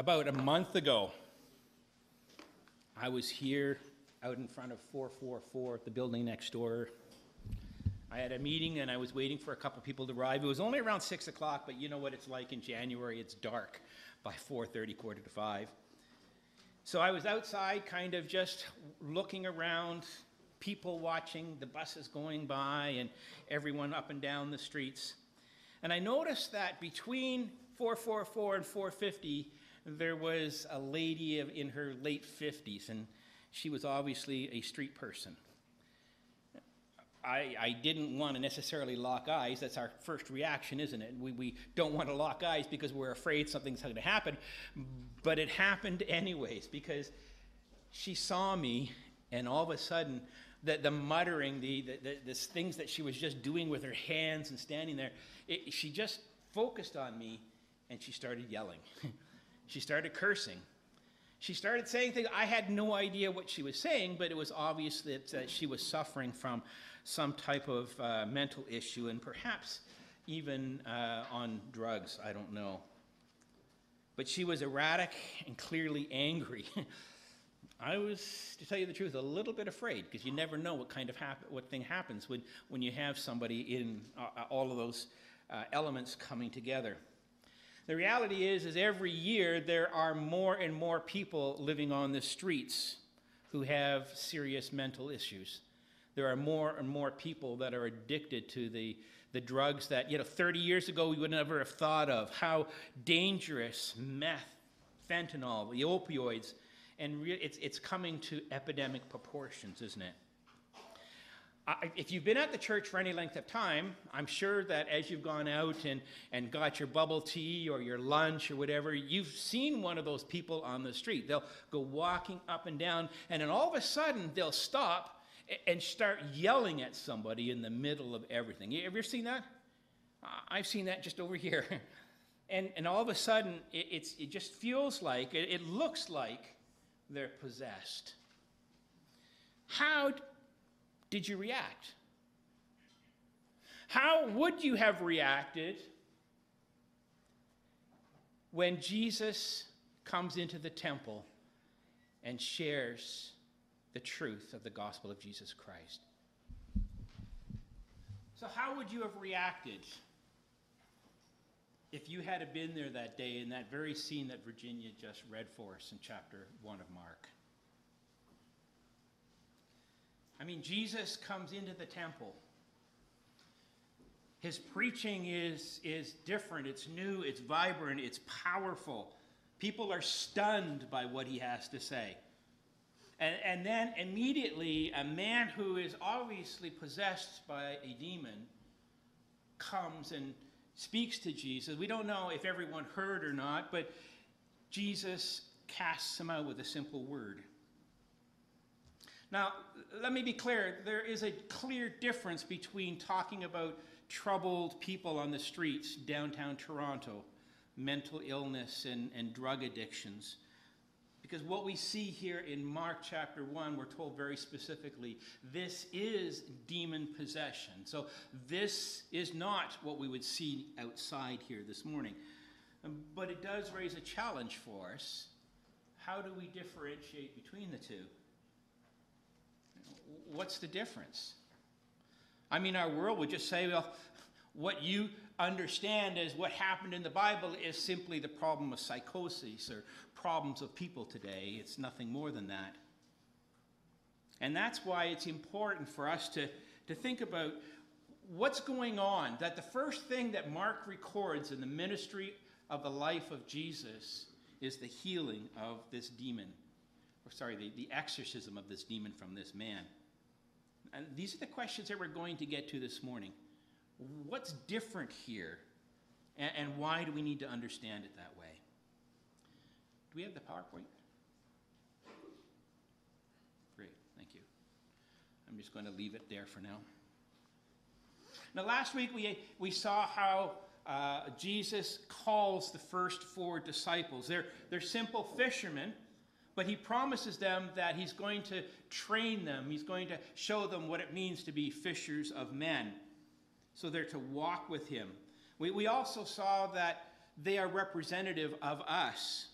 About a month ago, I was here out in front of 444, the building next door. I had a meeting and I was waiting for a couple people to arrive. It was only around 6 o'clock, but you know what it's like in January. It's dark by 4.30, quarter to 5. So I was outside kind of just looking around, people watching, the buses going by, and everyone up and down the streets. And I noticed that between 444 and 450, there was a lady in her late 50s, and she was obviously a street person. I, I didn't want to necessarily lock eyes. That's our first reaction, isn't it? We, we don't want to lock eyes because we're afraid something's going to happen. But it happened anyways because she saw me, and all of a sudden, the, the muttering, the, the, the, the things that she was just doing with her hands and standing there, it, she just focused on me and she started yelling. she started cursing. She started saying things. I had no idea what she was saying, but it was obvious that uh, she was suffering from some type of uh, mental issue and perhaps even uh, on drugs. I don't know. But she was erratic and clearly angry. I was, to tell you the truth, a little bit afraid because you never know what kind of hap- what thing happens when, when you have somebody in uh, all of those uh, elements coming together. The reality is, is every year there are more and more people living on the streets who have serious mental issues. There are more and more people that are addicted to the, the drugs that, you know, 30 years ago we would never have thought of. How dangerous meth, fentanyl, the opioids, and it's, it's coming to epidemic proportions, isn't it? If you've been at the church for any length of time, I'm sure that as you've gone out and, and got your bubble tea or your lunch or whatever, you've seen one of those people on the street. They'll go walking up and down, and then all of a sudden they'll stop and start yelling at somebody in the middle of everything. You ever seen that? I've seen that just over here. and, and all of a sudden, it, it just feels like, it, it looks like they're possessed. How did you react? How would you have reacted when Jesus comes into the temple and shares the truth of the gospel of Jesus Christ? So, how would you have reacted if you had been there that day in that very scene that Virginia just read for us in chapter 1 of Mark? I mean, Jesus comes into the temple. His preaching is, is different, it's new, it's vibrant, it's powerful. People are stunned by what he has to say. And, and then immediately, a man who is obviously possessed by a demon comes and speaks to Jesus. We don't know if everyone heard or not, but Jesus casts him out with a simple word. Now, let me be clear there is a clear difference between talking about troubled people on the streets downtown Toronto, mental illness, and, and drug addictions. Because what we see here in Mark chapter 1, we're told very specifically this is demon possession. So, this is not what we would see outside here this morning. Um, but it does raise a challenge for us. How do we differentiate between the two? What's the difference? I mean, our world would just say, well, what you understand as what happened in the Bible is simply the problem of psychosis or problems of people today. It's nothing more than that. And that's why it's important for us to, to think about what's going on. That the first thing that Mark records in the ministry of the life of Jesus is the healing of this demon, or sorry, the, the exorcism of this demon from this man. And these are the questions that we're going to get to this morning. What's different here? And, and why do we need to understand it that way? Do we have the PowerPoint? Great, thank you. I'm just going to leave it there for now. Now, last week we, we saw how uh, Jesus calls the first four disciples. They're, they're simple fishermen but he promises them that he's going to train them, he's going to show them what it means to be fishers of men. So they're to walk with him. We, we also saw that they are representative of us.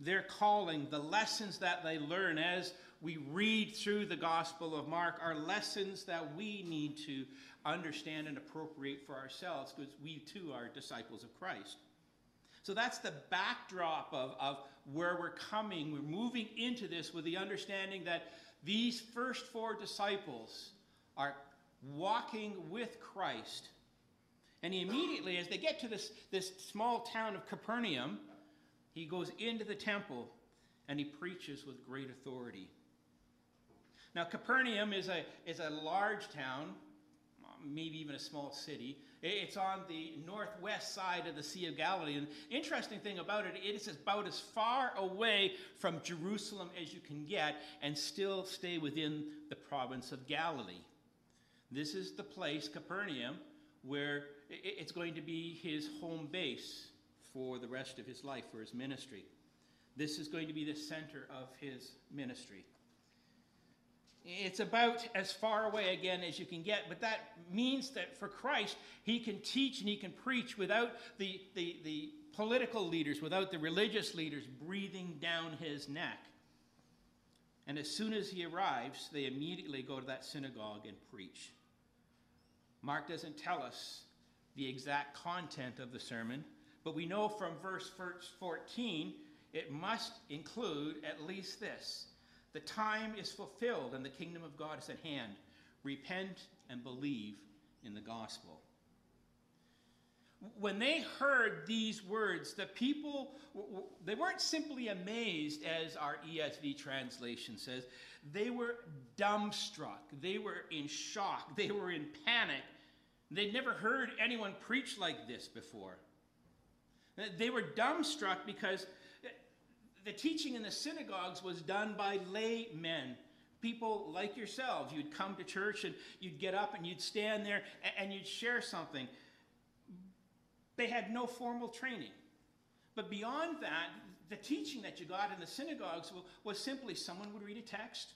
their calling, the lessons that they learn as we read through the Gospel of Mark, are lessons that we need to understand and appropriate for ourselves because we too are disciples of Christ. So that's the backdrop of, of where we're coming. We're moving into this with the understanding that these first four disciples are walking with Christ. And he immediately, as they get to this, this small town of Capernaum, he goes into the temple and he preaches with great authority. Now, Capernaum is a, is a large town, maybe even a small city. It's on the northwest side of the Sea of Galilee. And interesting thing about it, it is about as far away from Jerusalem as you can get and still stay within the province of Galilee. This is the place, Capernaum, where it's going to be his home base for the rest of his life, for his ministry. This is going to be the center of his ministry. It's about as far away again as you can get, but that means that for Christ, he can teach and he can preach without the, the, the political leaders, without the religious leaders breathing down his neck. And as soon as he arrives, they immediately go to that synagogue and preach. Mark doesn't tell us the exact content of the sermon, but we know from verse 14 it must include at least this The time is fulfilled and the kingdom of God is at hand. Repent and believe in the gospel. When they heard these words, the people, they weren't simply amazed, as our ESV translation says. They were dumbstruck. They were in shock. They were in panic. They'd never heard anyone preach like this before. They were dumbstruck because the teaching in the synagogues was done by laymen, people like yourselves. You'd come to church and you'd get up and you'd stand there and you'd share something. They had no formal training. But beyond that, the teaching that you got in the synagogues was simply someone would read a text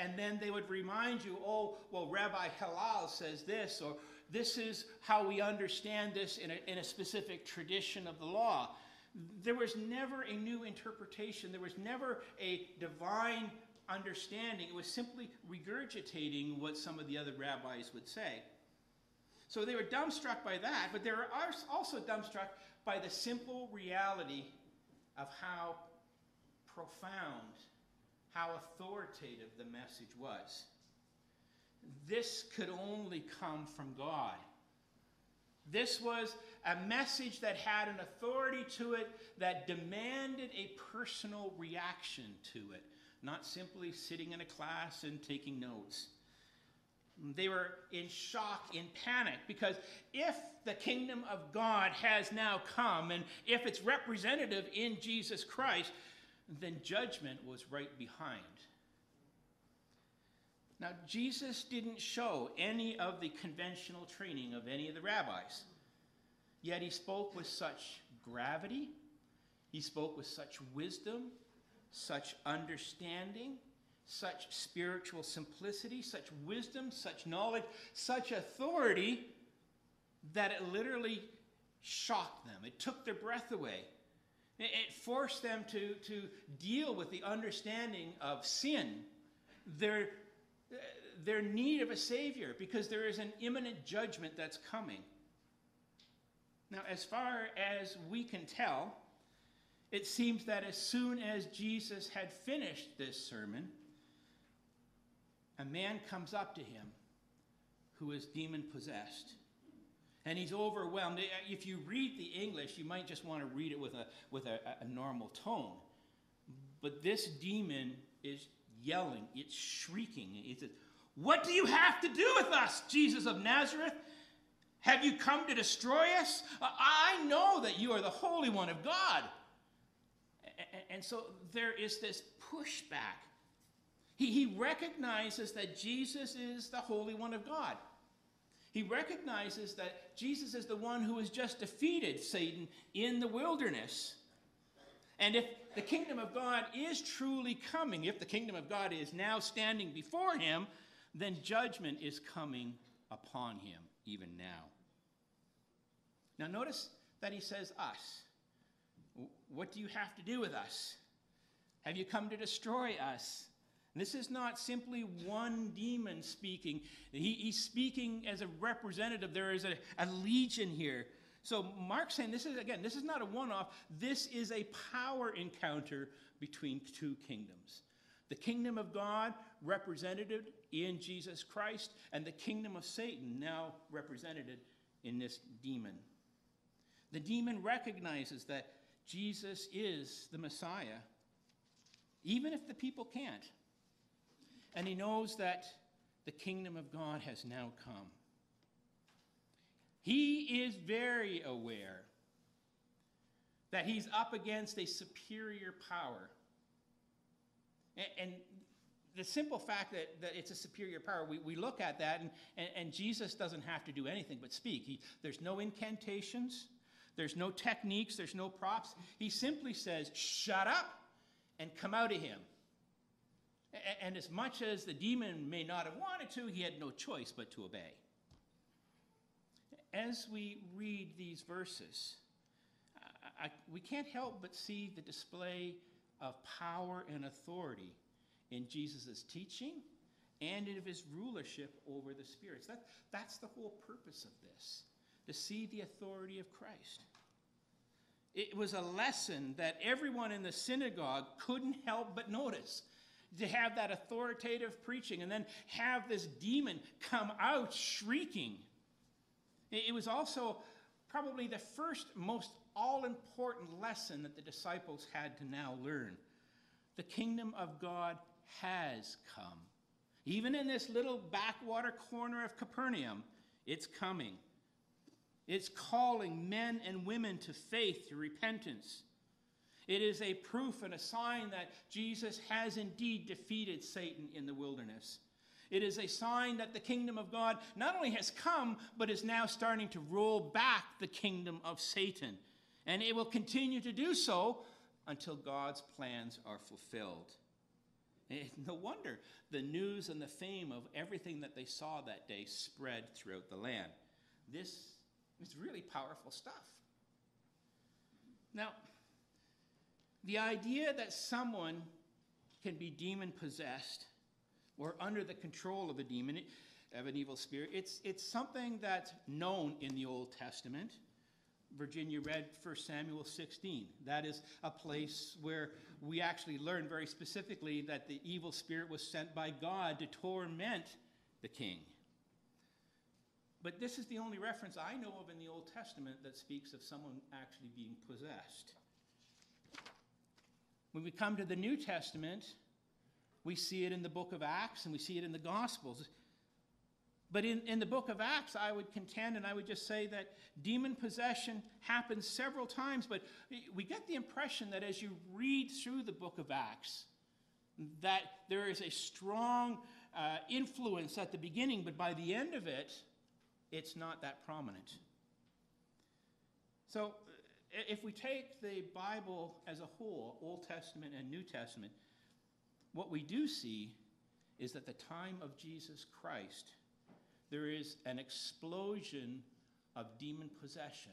and then they would remind you, oh, well, Rabbi Hillel says this, or this is how we understand this in a, in a specific tradition of the law. There was never a new interpretation, there was never a divine understanding. It was simply regurgitating what some of the other rabbis would say. So they were dumbstruck by that, but they were also dumbstruck by the simple reality of how profound, how authoritative the message was. This could only come from God. This was a message that had an authority to it that demanded a personal reaction to it, not simply sitting in a class and taking notes. They were in shock, in panic, because if the kingdom of God has now come and if it's representative in Jesus Christ, then judgment was right behind. Now, Jesus didn't show any of the conventional training of any of the rabbis, yet he spoke with such gravity, he spoke with such wisdom, such understanding, such spiritual simplicity, such wisdom, such knowledge, such authority that it literally shocked them. It took their breath away. It forced them to, to deal with the understanding of sin, their their need of a Savior because there is an imminent judgment that's coming. Now, as far as we can tell, it seems that as soon as Jesus had finished this sermon, a man comes up to him who is demon possessed. And he's overwhelmed. If you read the English, you might just want to read it with a, with a, a normal tone. But this demon is yelling, it's shrieking. It's, what do you have to do with us, Jesus of Nazareth? Have you come to destroy us? Uh, I know that you are the Holy One of God. And so there is this pushback. He, he recognizes that Jesus is the Holy One of God. He recognizes that Jesus is the one who has just defeated Satan in the wilderness. And if the kingdom of God is truly coming, if the kingdom of God is now standing before him, then judgment is coming upon him even now. Now, notice that he says us. What do you have to do with us? Have you come to destroy us? This is not simply one demon speaking. He, he's speaking as a representative. There is a, a legion here. So Mark's saying this is, again, this is not a one off. This is a power encounter between two kingdoms the kingdom of God, represented in Jesus Christ, and the kingdom of Satan, now represented in this demon. The demon recognizes that Jesus is the Messiah, even if the people can't. And he knows that the kingdom of God has now come. He is very aware that he's up against a superior power. And, the simple fact that, that it's a superior power, we, we look at that, and, and, and Jesus doesn't have to do anything but speak. He, there's no incantations, there's no techniques, there's no props. He simply says, Shut up and come out of him. And as much as the demon may not have wanted to, he had no choice but to obey. As we read these verses, I, I, we can't help but see the display of power and authority in Jesus' teaching and in his rulership over the spirits. That, that's the whole purpose of this, to see the authority of Christ. It was a lesson that everyone in the synagogue couldn't help but notice to have that authoritative preaching and then have this demon come out shrieking. It was also probably the first most all important lesson that the disciples had to now learn. The kingdom of God has come. Even in this little backwater corner of Capernaum, it's coming. It's calling men and women to faith, to repentance. It is a proof and a sign that Jesus has indeed defeated Satan in the wilderness. It is a sign that the kingdom of God not only has come, but is now starting to roll back the kingdom of Satan. And it will continue to do so until God's plans are fulfilled. no wonder the news and the fame of everything that they saw that day spread throughout the land. This is really powerful stuff. Now, the idea that someone can be demon possessed or under the control of a demon, of an evil spirit, it's, it's something that's known in the Old Testament. Virginia read 1 Samuel 16. That is a place where we actually learn very specifically that the evil spirit was sent by God to torment the king. But this is the only reference I know of in the Old Testament that speaks of someone actually being possessed. When we come to the New Testament, we see it in the book of Acts and we see it in the Gospels. But in, in the book of Acts, I would contend and I would just say that demon possession happens several times, but we get the impression that as you read through the book of Acts, that there is a strong uh, influence at the beginning, but by the end of it, it's not that prominent. So if we take the Bible as a whole, Old Testament and New Testament, what we do see is that the time of Jesus Christ, there is an explosion of demon possession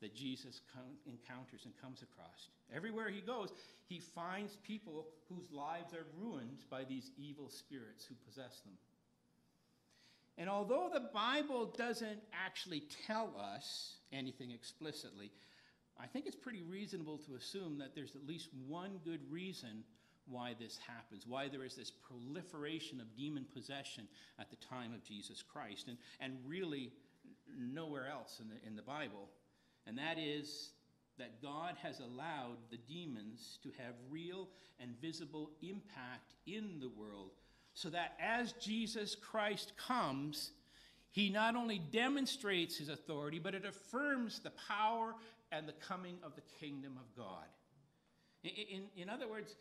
that Jesus encounters and comes across. Everywhere he goes, he finds people whose lives are ruined by these evil spirits who possess them. And although the Bible doesn't actually tell us anything explicitly, I think it's pretty reasonable to assume that there's at least one good reason why this happens, why there is this proliferation of demon possession at the time of Jesus Christ, and, and really nowhere else in the, in the Bible. And that is that God has allowed the demons to have real and visible impact in the world so that as Jesus Christ comes, he not only demonstrates his authority, but it affirms the power and the coming of the kingdom of God. In, in, other words,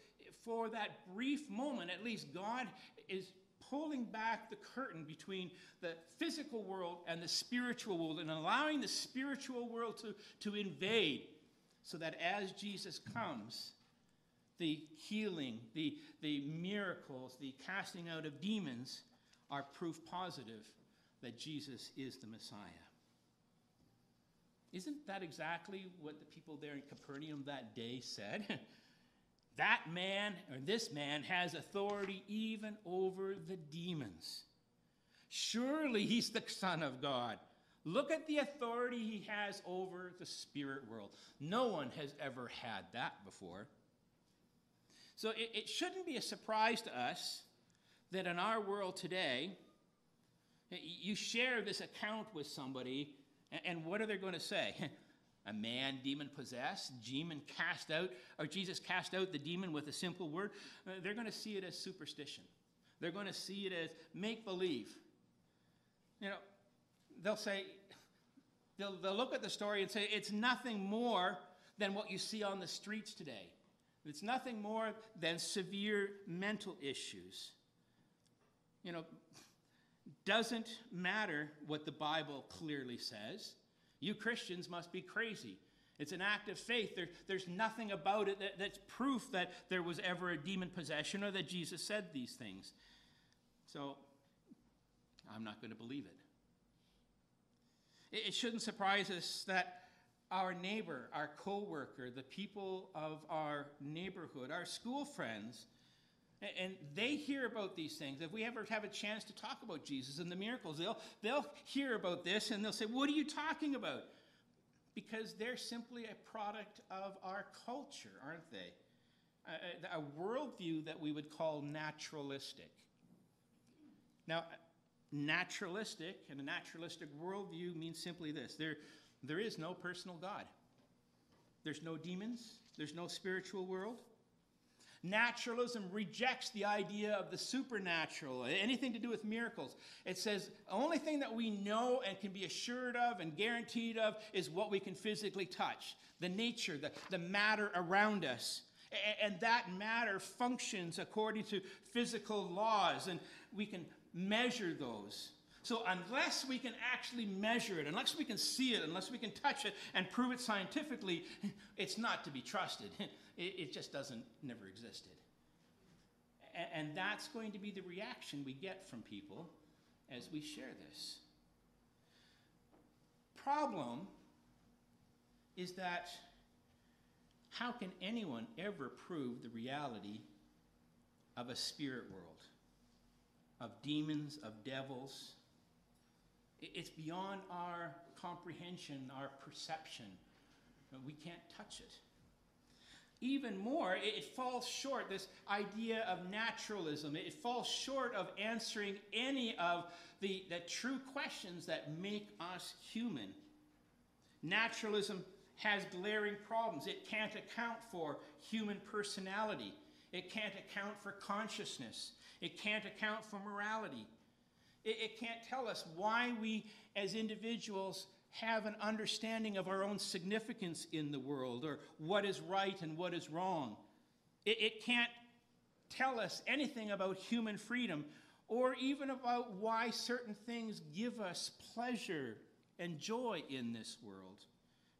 for that brief moment, at least, God is pulling back the curtain between the physical world and the spiritual world and allowing the spiritual world to, to invade so that as Jesus comes, the healing, the, the miracles, the casting out of demons are proof positive that Jesus is the Messiah. Isn't that exactly what the people there in Capernaum that day said? that man or this man has authority even over the demons. Surely he's the Son of God. Look at the authority he has over the spirit world. No one has ever had that before. So it, it shouldn't be a surprise to us that in our world today, you share this account with somebody, and what are they going to say? a man demon possessed, demon cast out, or Jesus cast out the demon with a simple word. Uh, they're going to see it as superstition. They're going to see it as make believe. You know, they'll say, they'll, they'll look at the story and say, it's nothing more than what you see on the streets today. It's nothing more than severe mental issues. You know, doesn't matter what the Bible clearly says. You Christians must be crazy. It's an act of faith. There, there's nothing about it that, that's proof that there was ever a demon possession or that Jesus said these things. So, I'm not going to believe it. It, it shouldn't surprise us that our neighbor, our coworker, the people of our neighborhood, our school friends, and they hear about these things. If we ever have a chance to talk about Jesus and the miracles, they'll, they'll hear about this and they'll say, What are you talking about? Because they're simply a product of our culture, aren't they? A, a worldview that we would call naturalistic. Now, naturalistic and a naturalistic worldview means simply this there, there is no personal God, there's no demons, there's no spiritual world. Naturalism rejects the idea of the supernatural, anything to do with miracles. It says the only thing that we know and can be assured of and guaranteed of is what we can physically touch the nature, the, the matter around us. And that matter functions according to physical laws, and we can measure those. So, unless we can actually measure it, unless we can see it, unless we can touch it and prove it scientifically, it's not to be trusted. It, just doesn't, never existed. And that's going to be the reaction we get from people as we share this. Problem is that how can anyone ever prove the reality of a spirit world, of demons, of devils? It's beyond our comprehension, our perception. We can't touch it even more, it, falls short, this idea of naturalism, it falls short of answering any of the, the true questions that make us human. Naturalism has glaring problems. It can't account for human personality, it can't account for consciousness, it can't account for morality. It, it can't tell us why we, as individuals, have an understanding of our own significance in the world or what is right and what is wrong. It, it can't tell us anything about human freedom or even about why certain things give us pleasure and joy in this world.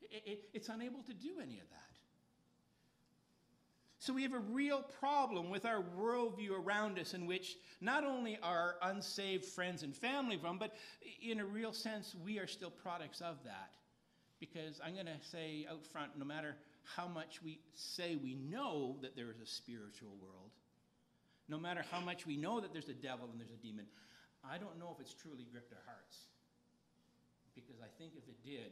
It, it, it's unable to do any of that. So we have a real problem with our worldview around us, in which not only are unsaved friends and family from, but in a real sense, we are still products of that. Because I'm going to say out front no matter how much we say we know that there is a spiritual world, no matter how much we know that there's a devil and there's a demon, I don't know if it's truly gripped our hearts. Because I think if it did,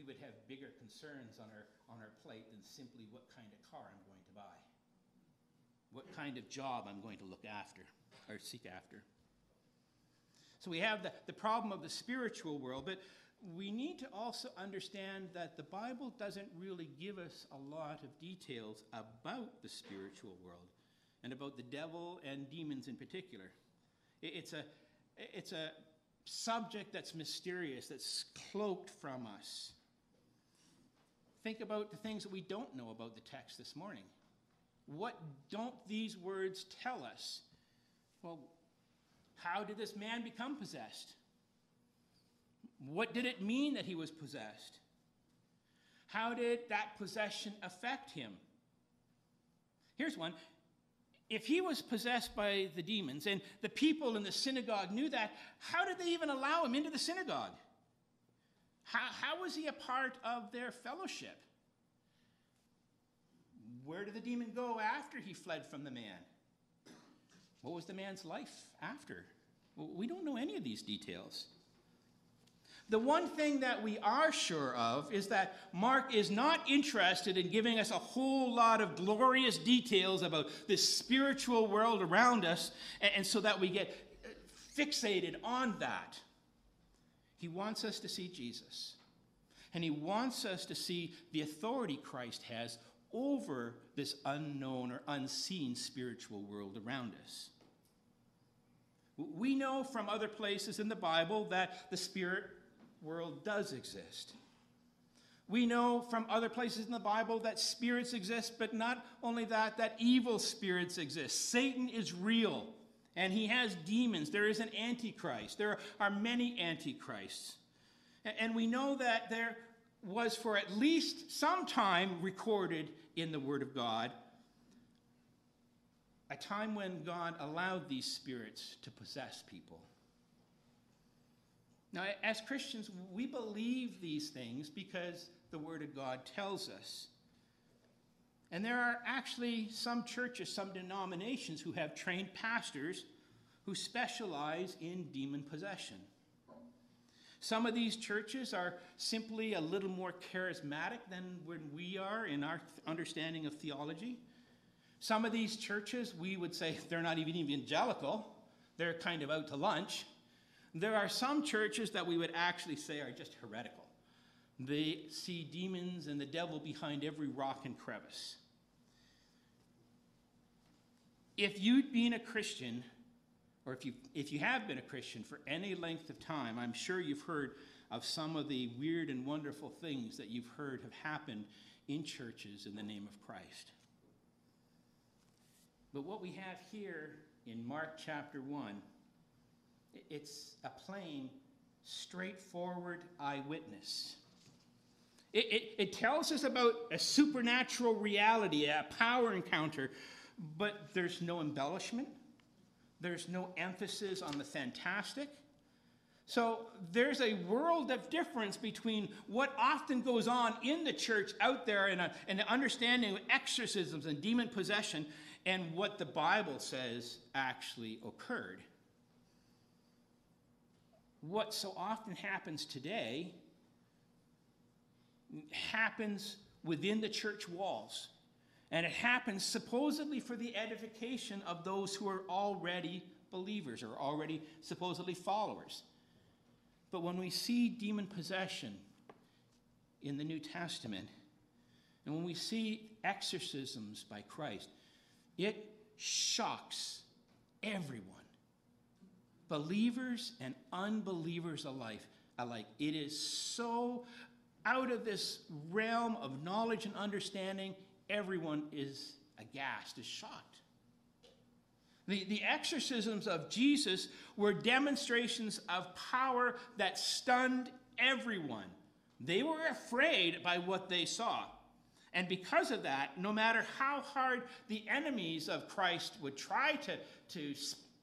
we would have bigger concerns on our on our plate than simply what kind of car I'm going to buy, what kind of job I'm going to look after or seek after. So we have the, the problem of the spiritual world, but we need to also understand that the Bible doesn't really give us a lot of details about the spiritual world and about the devil and demons in particular. It's a, it's a subject that's mysterious, that's cloaked from us. Think about the things that we don't know about the text this morning. What don't these words tell us? Well, how did this man become possessed? What did it mean that he was possessed? How did that possession affect him? Here's one. If he was possessed by the demons and the people in the synagogue knew that, how did they even allow him into the synagogue? How, how was he a part of their fellowship? Where did the demon go after he fled from the man? What was the man's life after? We don't know any of these details. The one thing that we are sure of is that Mark is not interested in giving us a whole lot of glorious details about this spiritual world around us, and, so that we get uh, fixated on that. He wants us to see Jesus. And he wants us to see the authority Christ has over this unknown or unseen spiritual world around us. We know from other places in the Bible that the spirit world does exist. We know from other places in the Bible that spirits exist, but not only that, that evil spirits exist. Satan is real, and he has demons. There is an antichrist. There are many antichrists. And we know that there was for at least some time recorded in the Word of God a time when God allowed these spirits to possess people. Now, as Christians, we believe these things because the Word of God tells us. And there are actually some churches, some denominations who have trained pastors who specialize in demon possession. Some of these churches are simply a little more charismatic than when we are in our understanding of theology. Some of these churches, we would say they're not even evangelical, they're kind of out to lunch. There are some churches that we would actually say are just heretical. They see demons and the devil behind every rock and crevice. If you'd been a Christian, or if you, if you have been a Christian for any length of time, I'm sure you've heard of some of the weird and wonderful things that you've heard have happened in churches in the name of Christ. But what we have here in Mark chapter 1 it's a plain, straightforward eyewitness. It, it, it, tells us about a supernatural reality, a power encounter, but there's no embellishment, there's no emphasis on the fantastic. So there's a world of difference between what often goes on in the church out there in, a, in an understanding of exorcisms and demon possession and what the Bible says actually occurred what so often happens today happens within the church walls. And it happens supposedly for the edification of those who are already believers or already supposedly followers. But when we see demon possession in the New Testament, and when we see exorcisms by Christ, it shocks everyone believers and unbelievers alike. It is so out of this realm of knowledge and understanding, everyone is aghast, is shocked. The, the exorcisms of Jesus were demonstrations of power that stunned everyone. They were afraid by what they saw. And because of that, no matter how hard the enemies of Christ would try to, to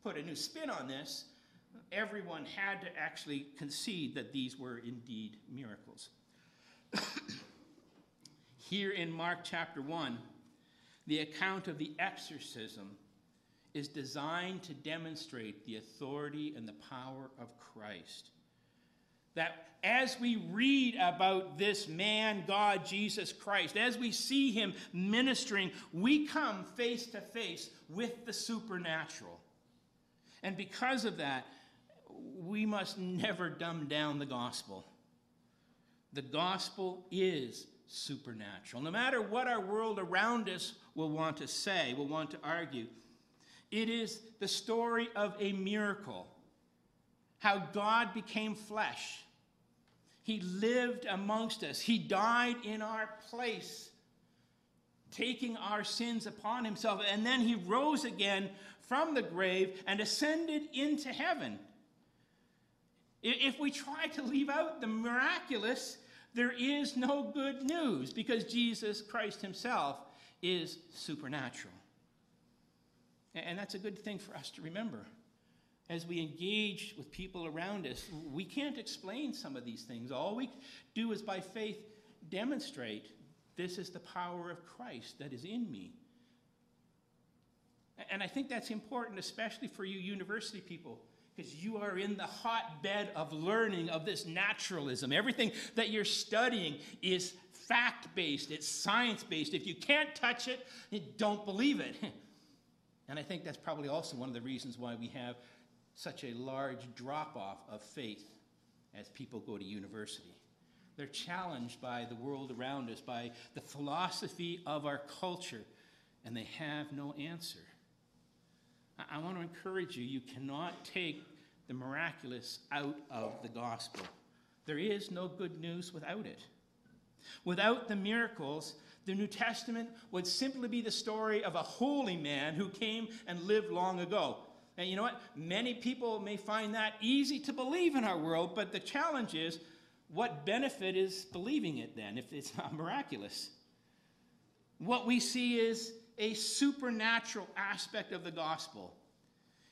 put a new spin on this, everyone had to actually concede that these were indeed miracles. Here in Mark chapter 1, the account of the exorcism is designed to demonstrate the authority and the power of Christ. That as we read about this man, God, Jesus Christ, as we see him ministering, we come face to face with the supernatural. And because of that, we must never dumb down the gospel. The gospel is supernatural. No matter what our world around us will want to say, will want to argue, it is the story of a miracle. How God became flesh. He lived amongst us. He died in our place, taking our sins upon himself. And then he rose again from the grave and ascended into heaven. If we try to leave out the miraculous, there is no good news because Jesus Christ himself is supernatural. And that's a good thing for us to remember. as we engage with people around us, we can't explain some of these things. All we do is by faith demonstrate this is the power of Christ that is in me. And I think that's important, especially for you university people, because you are in the hotbed of learning of this naturalism. Everything that you're studying is fact based, it's science based. If you can't touch it, don't believe it. And I think that's probably also one of the reasons why we have such a large drop off of faith as people go to university. They're challenged by the world around us, by the philosophy of our culture, and they have no answer. I, want to encourage you you cannot take the miraculous out of the gospel. There is no good news without it. Without the miracles, the New Testament would simply be the story of a holy man who came and lived long ago. And you know what? Many people may find that easy to believe in our world, but the challenge is what benefit is believing it then if it's not miraculous? What we see is a supernatural aspect of the gospel,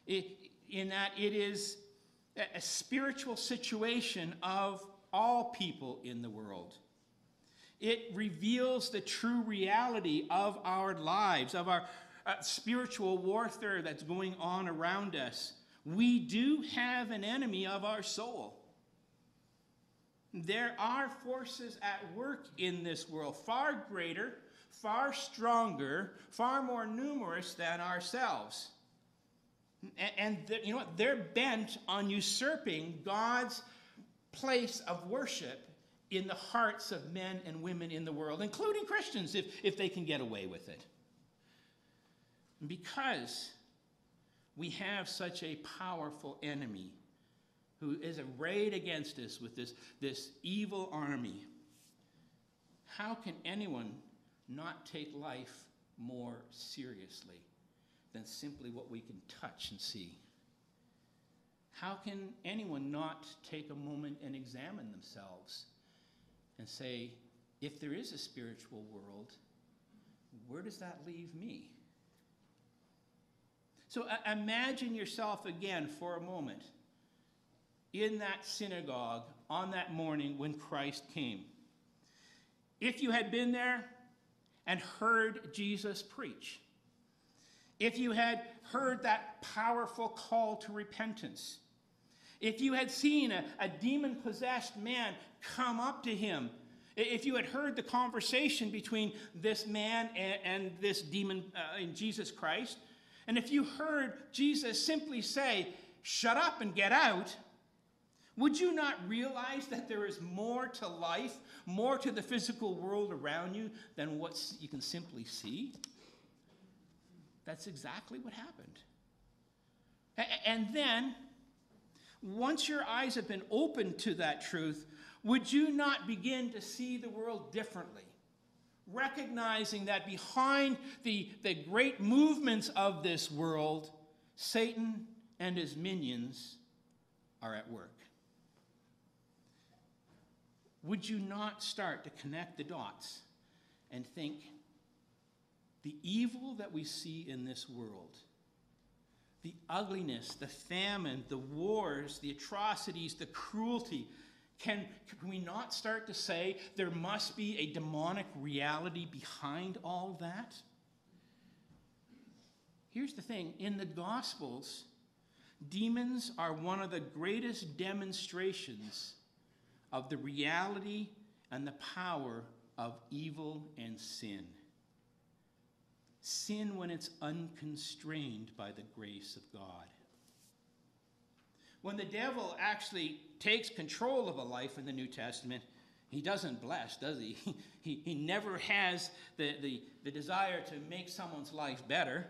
it, in that it is a spiritual situation of all people in the world. It reveals the true reality of our lives, of our uh, spiritual warfare that's going on around us. We do have an enemy of our soul. There are forces at work in this world, far greater, far stronger, far more numerous than ourselves. And, you know what? They're bent on usurping God's place of worship in the hearts of men and women in the world, including Christians, if, if they can get away with it. Because we have such a powerful enemy who is arrayed against us with this, this evil army, how can anyone not take life more seriously than simply what we can touch and see? How can anyone not take a moment and examine themselves and say, if there is a spiritual world, where does that leave me? So uh, imagine yourself again for a moment in that synagogue on that morning when Christ came. If you had been there and heard Jesus preach, if you had heard that powerful call to repentance, if you had seen a, a demon possessed man come up to him, if you had heard the conversation between this man and, and this demon uh, in Jesus Christ, and if you heard Jesus simply say, Shut up and get out, would you not realize that there is more to life, more to the physical world around you than what you can simply see? That's exactly what happened. And then, once your eyes have been opened to that truth, would you not begin to see the world differently? Recognizing that behind the, the great movements of this world, Satan and his minions are at work would you not start to connect the dots and think the evil that we see in this world, the ugliness, the famine, the wars, the atrocities, the cruelty, can, can we not start to say there must be a demonic reality behind all that? Here's the thing in the Gospels, demons are one of the greatest demonstrations of the reality and the power of evil and sin. Sin when it's unconstrained by the grace of God. When the devil actually takes control of a life in the New Testament, he doesn't bless, does he? he, he never has the, the, the desire to make someone's life better.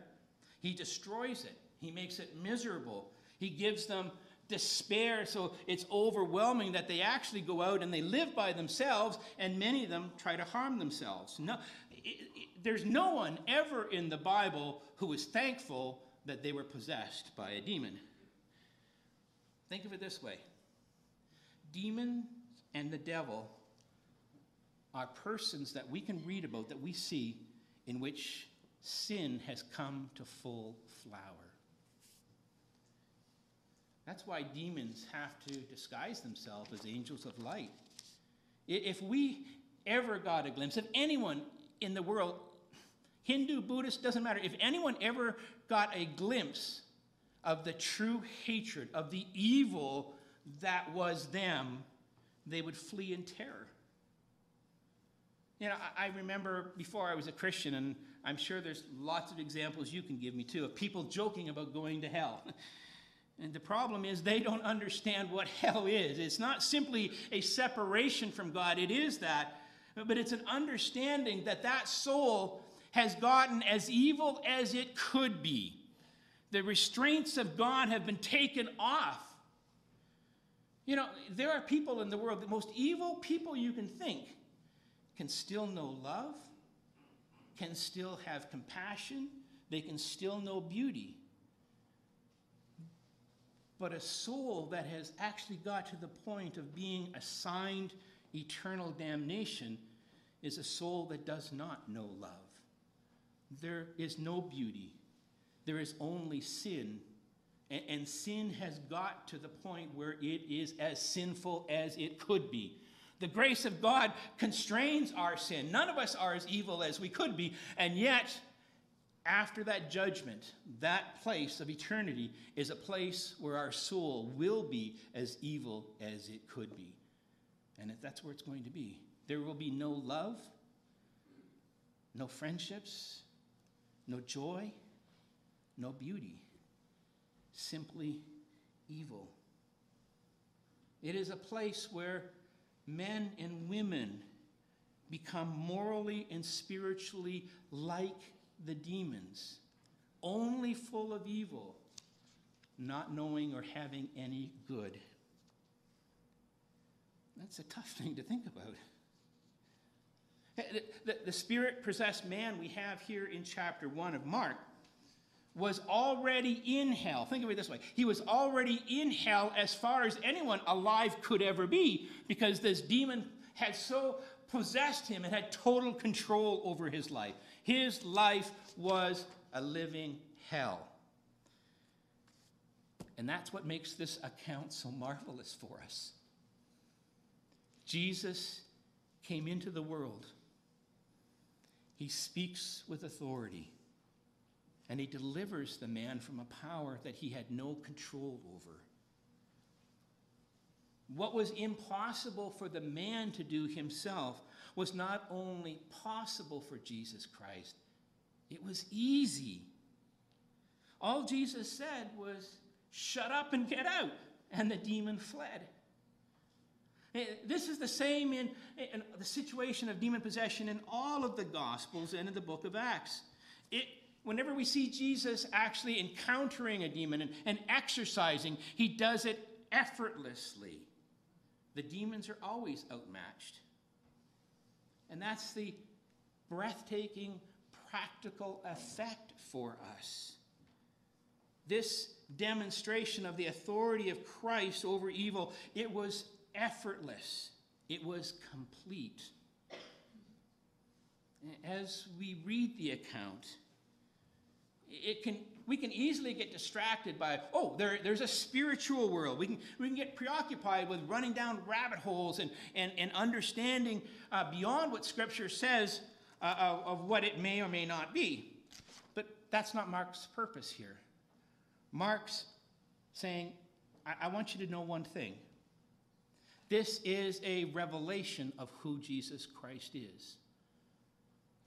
He destroys it, he makes it miserable. He gives them despair so it's overwhelming that they actually go out and they live by themselves and many of them try to harm themselves. No it, it, there's no one ever in the bible who is thankful that they were possessed by a demon. Think of it this way. Demons and the devil are persons that we can read about that we see in which sin has come to full flower That's why demons have to disguise themselves as angels of light. If we ever got a glimpse, if anyone in the world, Hindu, Buddhist, doesn't matter, if anyone ever got a glimpse of the true hatred, of the evil that was them, they would flee in terror. You know, I, remember before I was a Christian, and I'm sure there's lots of examples you can give me too, of people joking about going to hell. And the problem is they don't understand what hell is. It's not simply a separation from God, it is that, but it's an understanding that that soul has gotten as evil as it could be. The restraints of God have been taken off. You know, there are people in the world, the most evil people you can think, can still know love, can still have compassion, they can still know beauty. But a soul that has actually got to the point of being assigned eternal damnation is a soul that does not know love. There is no beauty, there is only sin. And, sin has got to the point where it is as sinful as it could be. The grace of God constrains our sin. None of us are as evil as we could be, and yet after that judgment, that place of eternity is a place where our soul will be as evil as it could be. And that's where it's going to be. There will be no love, no friendships, no joy, no beauty, simply evil. It is a place where men and women become morally and spiritually like the demons, only full of evil, not knowing or having any good. That's a tough thing to think about. The, the, spirit possessed man we have here in chapter 1 of Mark was already in hell. Think of it this way he was already in hell as far as anyone alive could ever be because this demon had so possessed him and had total control over his life. His life was a living hell. And that's what makes this account so marvelous for us. Jesus came into the world. He speaks with authority. And he delivers the man from a power that he had no control over. What was impossible for the man to do himself was not only possible for Jesus Christ, it was easy. All Jesus said was, Shut up and get out. And the demon fled. Eh, this is the same in, in, the situation of demon possession in all of the Gospels and in the book of Acts. It, whenever we see Jesus actually encountering a demon and, and exorcising, he does it effortlessly. The demons are always outmatched. And that's the breathtaking, practical effect for us. This demonstration of the authority of Christ over evil, it was effortless. It was complete. As we read the account, it can, we can easily get distracted by, oh, there, there's a spiritual world. We can, we can get preoccupied with running down rabbit holes and, and, and understanding uh, beyond what Scripture says uh, of, of what it may or may not be. But that's not Mark's purpose here. Mark's saying, I, I want you to know one thing. This is a revelation of who Jesus Christ is.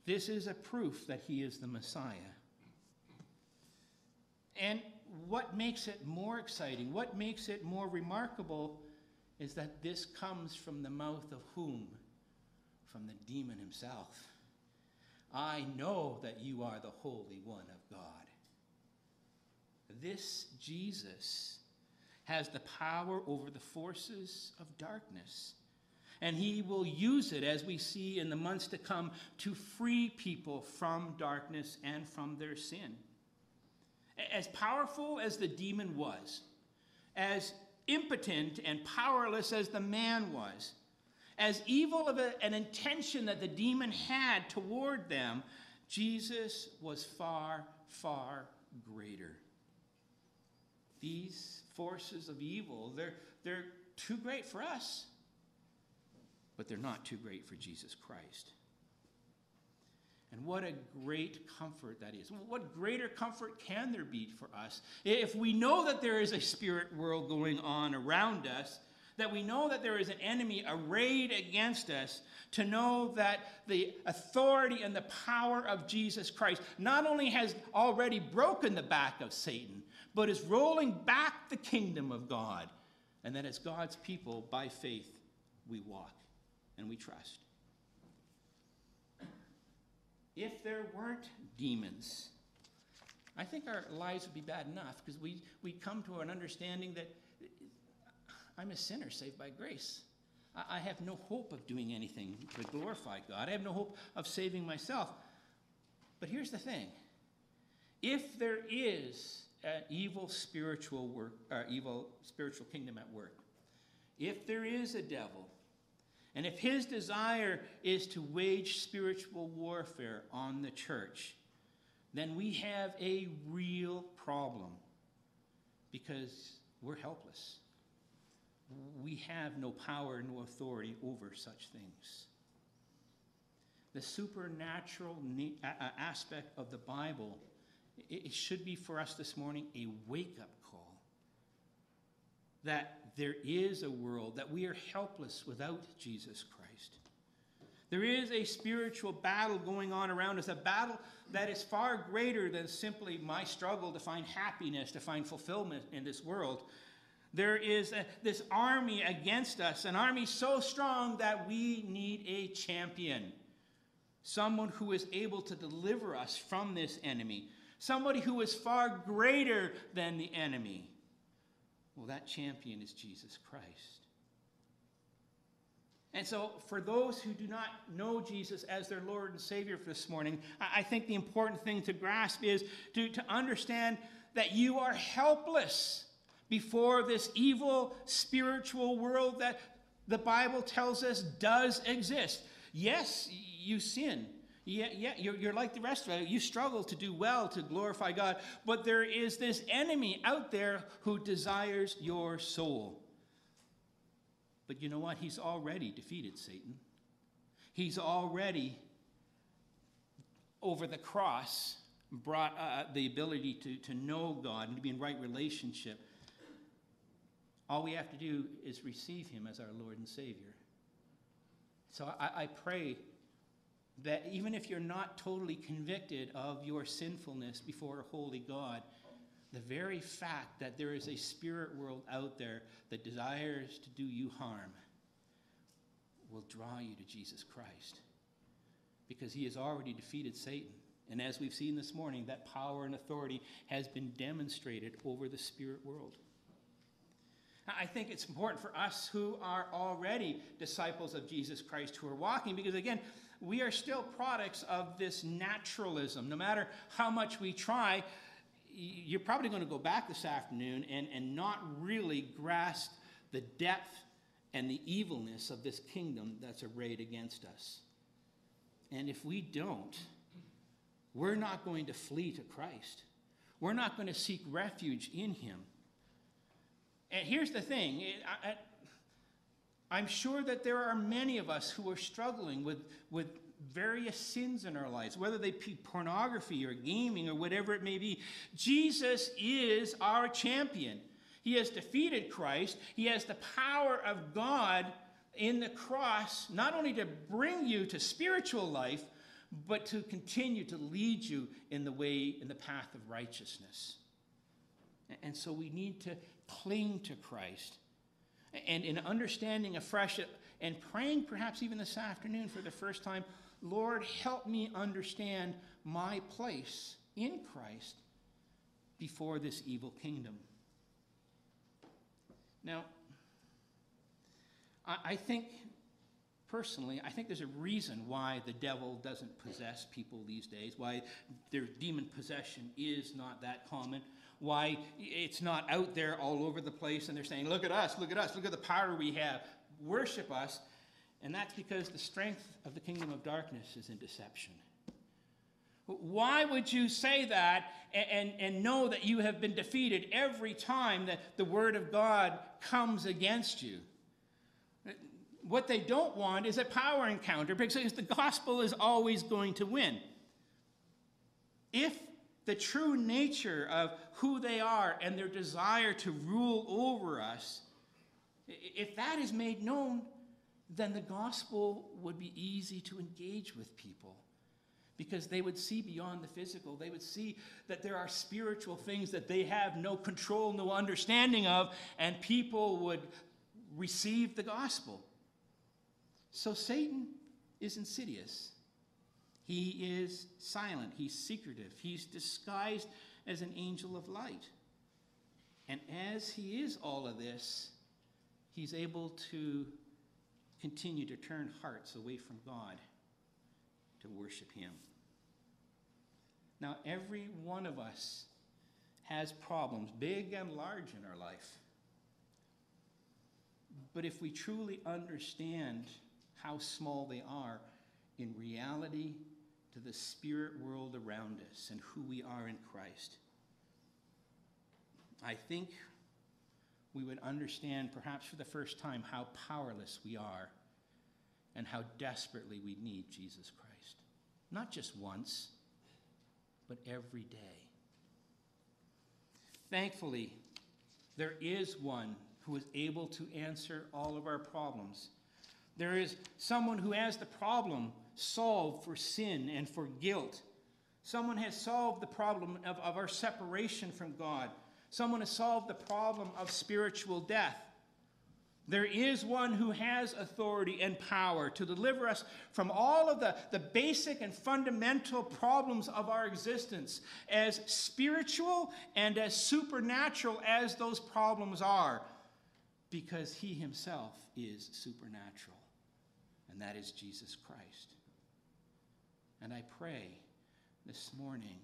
This is a proof that he is the Messiah. And what makes it more exciting, what makes it more remarkable, is that this comes from the mouth of whom? From the demon himself. I know that you are the Holy One of God. This Jesus has the power over the forces of darkness. And he will use it, as we see in the months to come, to free people from darkness and from their sin. As powerful as the demon was, as impotent and powerless as the man was, as evil of a, an intention that the demon had toward them, Jesus was far, far greater. These forces of evil. They're, they're too great for us, but they're not too great for Jesus Christ. And what a great comfort that is. What greater comfort can there be for us if we know that there is a spirit world going on around us, that we know that there is an enemy arrayed against us, to know that the authority and the power of Jesus Christ not only has already broken the back of Satan, but is rolling back the kingdom of God. And that as God's people, by faith, we walk and we trust if there weren't demons, I think our lives would be bad enough because we, we come to an understanding that I'm a sinner saved by grace. I, I have no hope of doing anything to glorify God. I have no hope of saving myself. But here's the thing if there is an evil spiritual work, uh, evil spiritual kingdom at work, if there is a devil, and if his desire is to wage spiritual warfare on the church, then we have a real problem because we're helpless. We have no power, no authority over such things. The supernatural aspect of the Bible, it should be for us this morning a wake up call that there is a world, that we are helpless without Jesus Christ. There is a spiritual battle going on around us, a battle that is far greater than simply my struggle to find happiness, to find fulfillment in this world. There is a, this army against us, an army so strong that we need a champion. Someone who is able to deliver us from this enemy. Somebody who is far greater than the enemy. Well, that champion is Jesus Christ. And so, for those who do not know Jesus as their Lord and Savior for this morning, I think the important thing to grasp is to, to understand that you are helpless before this evil spiritual world that the Bible tells us does exist. Yes, you sin. Yeah, yeah, you're, you're like the rest of us. You struggle to do well to glorify God, but there is this enemy out there who desires your soul. But you know what? He's already defeated Satan. He's already, over the cross, brought uh, the ability to, to know God and to be in right relationship. All we have to do is receive him as our Lord and Savior. So I, I pray that even if you're not totally convicted of your sinfulness before a holy God, the very fact that there is a spirit world out there that desires to do you harm will draw you to Jesus Christ. Because he has already defeated Satan. And as we've seen this morning, that power and authority has been demonstrated over the spirit world. I think it's important for us who are already disciples of Jesus Christ who are walking, because again, we are still products of this naturalism. No matter how much we try, you're probably going to go back this afternoon and, and not really grasp the depth and the evilness of this kingdom that's arrayed against us. And if we don't, we're not going to flee to Christ. We're not going to seek refuge in Him. And here's the thing I'm sure that there are many of us who are struggling with, with various sins in our lives, whether they be pornography or gaming or whatever it may be. Jesus is our champion. He has defeated Christ, He has the power of God in the cross, not only to bring you to spiritual life, but to continue to lead you in the way, in the path of righteousness. And so we need to cling to Christ and in understanding afresh and praying perhaps even this afternoon for the first time, Lord, help me understand my place in Christ before this evil kingdom. Now, I, think personally, I think there's a reason why the devil doesn't possess people these days, why their demon possession is not that common why it's not out there all over the place and they're saying, Look at us, look at us, look at the power we have, worship us. And that's because the strength of the kingdom of darkness is in deception. Why would you say that and, and, and, know that you have been defeated every time that the Word of God comes against you? What they don't want is a power encounter because the gospel is always going to win. If the true nature of who they are and their desire to rule over us, if that is made known, then the gospel would be easy to engage with people because they would see beyond the physical. They would see that there are spiritual things that they have no control, no understanding of, and people would receive the gospel. So Satan is insidious. He is silent, he's secretive, he's disguised as an angel of light. And as he is all of this, he's able to continue to turn hearts away from God to worship him. Now, every one of us has problems, big and large, in our life. But if we truly understand how small they are in reality to the spirit world around us and who we are in Christ, I think we would understand, perhaps for the first time, how powerless we are and how desperately we need Jesus Christ. Not just once but every day. Thankfully, there is one who is able to answer all of our problems. There is someone who has the problem solved for sin and for guilt. Someone has solved the problem of, of our separation from God. Someone has solved the problem of spiritual death. There is one who has authority and power to deliver us from all of the, the basic and fundamental problems of our existence, as spiritual and as supernatural as those problems are, because he himself is supernatural, and that is Jesus Christ. And I pray this morning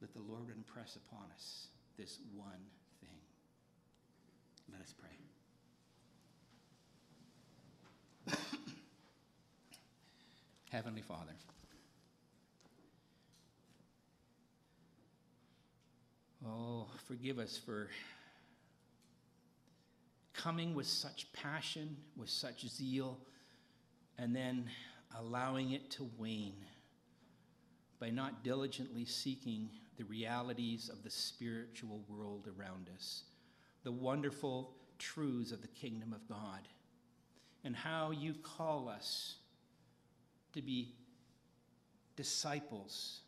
that the Lord would impress upon us this one thing. Let us pray. Heavenly Father, oh, forgive us for coming with such passion, with such zeal, and then allowing it to wane by not diligently seeking the realities of the spiritual world around us, the wonderful truths of the kingdom of God and how you call us to be disciples,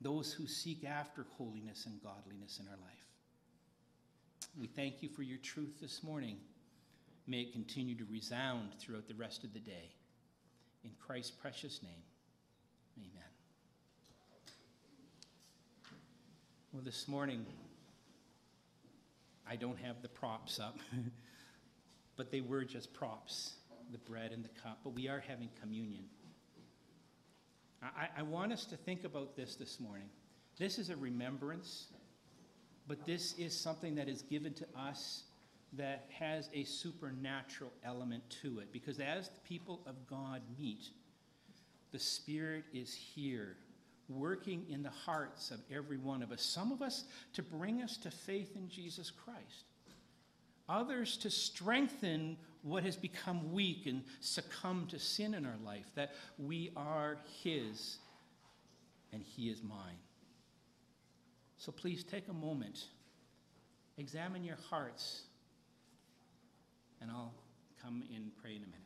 those who seek after holiness and godliness in our life. We thank you for your truth this morning. May it continue to resound throughout the rest of the day. In Christ's precious name, amen. Well, this morning, I don't have the props up. but they were just props the bread and the cup. But we are having communion. I, I want us to think about this this morning. This is a remembrance, but this is something that is given to us that has a supernatural element to it. Because as the people of God meet, the Spirit is here working in the hearts of every one of us. Some of us to bring us to faith in Jesus Christ others to strengthen what has become weak and succumbed to sin in our life, that we are His and He is mine. So please take a moment, examine your hearts, and I'll come and pray in a minute.